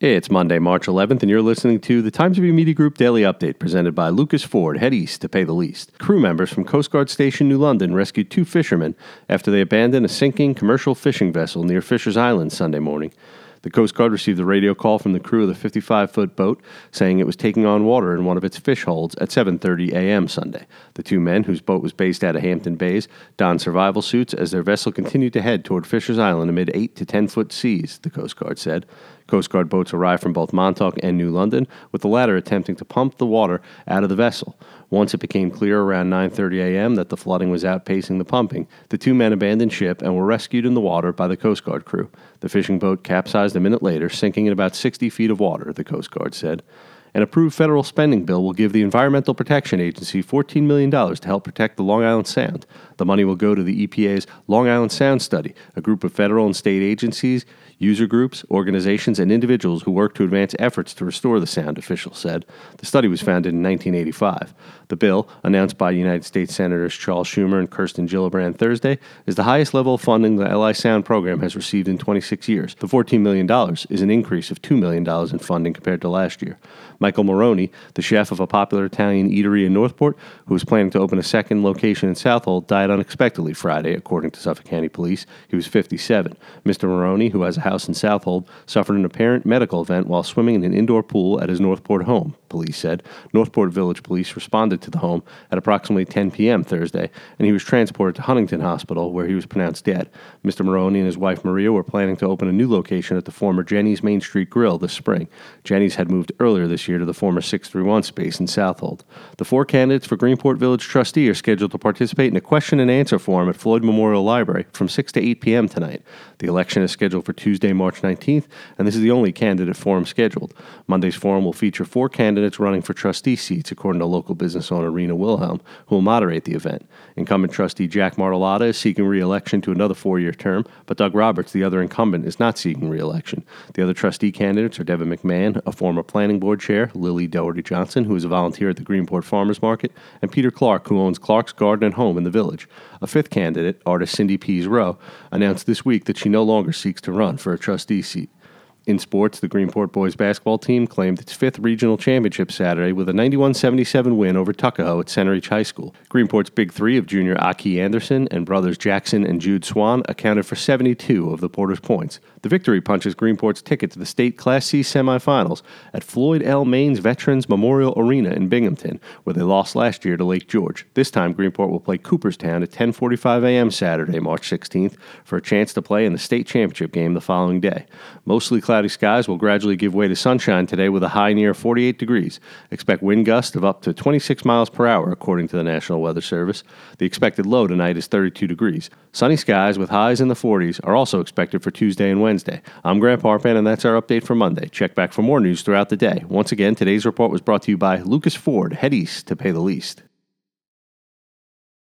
It's Monday, March 11th, and you're listening to the Times Review Media Group Daily Update presented by Lucas Ford. Head east to pay the least. Crew members from Coast Guard Station New London rescued two fishermen after they abandoned a sinking commercial fishing vessel near Fisher's Island Sunday morning. The Coast Guard received a radio call from the crew of the 55-foot boat saying it was taking on water in one of its fish holds at 7:30 a.m. Sunday. The two men, whose boat was based out of Hampton Bays, donned survival suits as their vessel continued to head toward Fisher's Island amid 8 to 10 foot seas, the Coast Guard said. Coast Guard boats arrived from both Montauk and New London, with the latter attempting to pump the water out of the vessel. Once it became clear around 9:30 a.m. that the flooding was outpacing the pumping, the two men abandoned ship and were rescued in the water by the Coast Guard crew. The fishing boat capsized a minute later, sinking in about 60 feet of water, the Coast Guard said. An approved federal spending bill will give the Environmental Protection Agency $14 million to help protect the Long Island Sound. The money will go to the EPA's Long Island Sound Study, a group of federal and state agencies, user groups, organizations, and individuals who work to advance efforts to restore the sound, officials said. The study was founded in 1985. The bill, announced by United States Senators Charles Schumer and Kirsten Gillibrand Thursday, is the highest level of funding the LI Sound program has received in 26 years. The $14 million is an increase of $2 million in funding compared to last year. Michael Maroni, the chef of a popular Italian eatery in Northport, who was planning to open a second location in Southold, died unexpectedly Friday, according to Suffolk County Police. He was 57. Mr. Maroni, who has a house in Southold, suffered an apparent medical event while swimming in an indoor pool at his Northport home, police said. Northport Village Police responded to the home at approximately 10 p.m. Thursday, and he was transported to Huntington Hospital, where he was pronounced dead. Mr. Maroni and his wife Maria were planning to open a new location at the former Jenny's Main Street Grill this spring. Jenny's had moved earlier this year to the former 631 space in Southold. The four candidates for Greenport Village trustee are scheduled to participate in a question and answer forum at Floyd Memorial Library from 6 to 8 p.m. tonight. The election is scheduled for Tuesday, March 19th, and this is the only candidate forum scheduled. Monday's forum will feature four candidates running for trustee seats, according to local business owner Rena Wilhelm, who will moderate the event. Incumbent trustee Jack Martilotta is seeking re-election to another four-year term, but Doug Roberts, the other incumbent, is not seeking re-election. The other trustee candidates are Devin McMahon, a former planning board chair, Lily Dougherty Johnson, who is a volunteer at the Greenport Farmers Market, and Peter Clark, who owns Clark's Garden and Home in the village. A fifth candidate, artist Cindy Pease Roe, announced this week that she no longer seeks to run for a trustee seat. In sports, the Greenport boys basketball team claimed its fifth regional championship Saturday with a 91 77 win over Tuckahoe at Center Ridge High School. Greenport's big three of junior Aki Anderson and brothers Jackson and Jude Swan accounted for 72 of the Porter's points. The victory punches Greenport's ticket to the state Class C semifinals at Floyd L. Maines Veterans Memorial Arena in Binghamton, where they lost last year to Lake George. This time, Greenport will play Cooperstown at 10:45 a.m. Saturday, March 16th, for a chance to play in the state championship game the following day. Mostly cloudy skies will gradually give way to sunshine today with a high near 48 degrees. Expect wind gusts of up to 26 miles per hour, according to the National Weather Service. The expected low tonight is 32 degrees. Sunny skies with highs in the 40s are also expected for Tuesday and Wednesday. I'm Grant Parpan, and that's our update for Monday. Check back for more news throughout the day. Once again, today's report was brought to you by Lucas Ford. Head east to pay the least.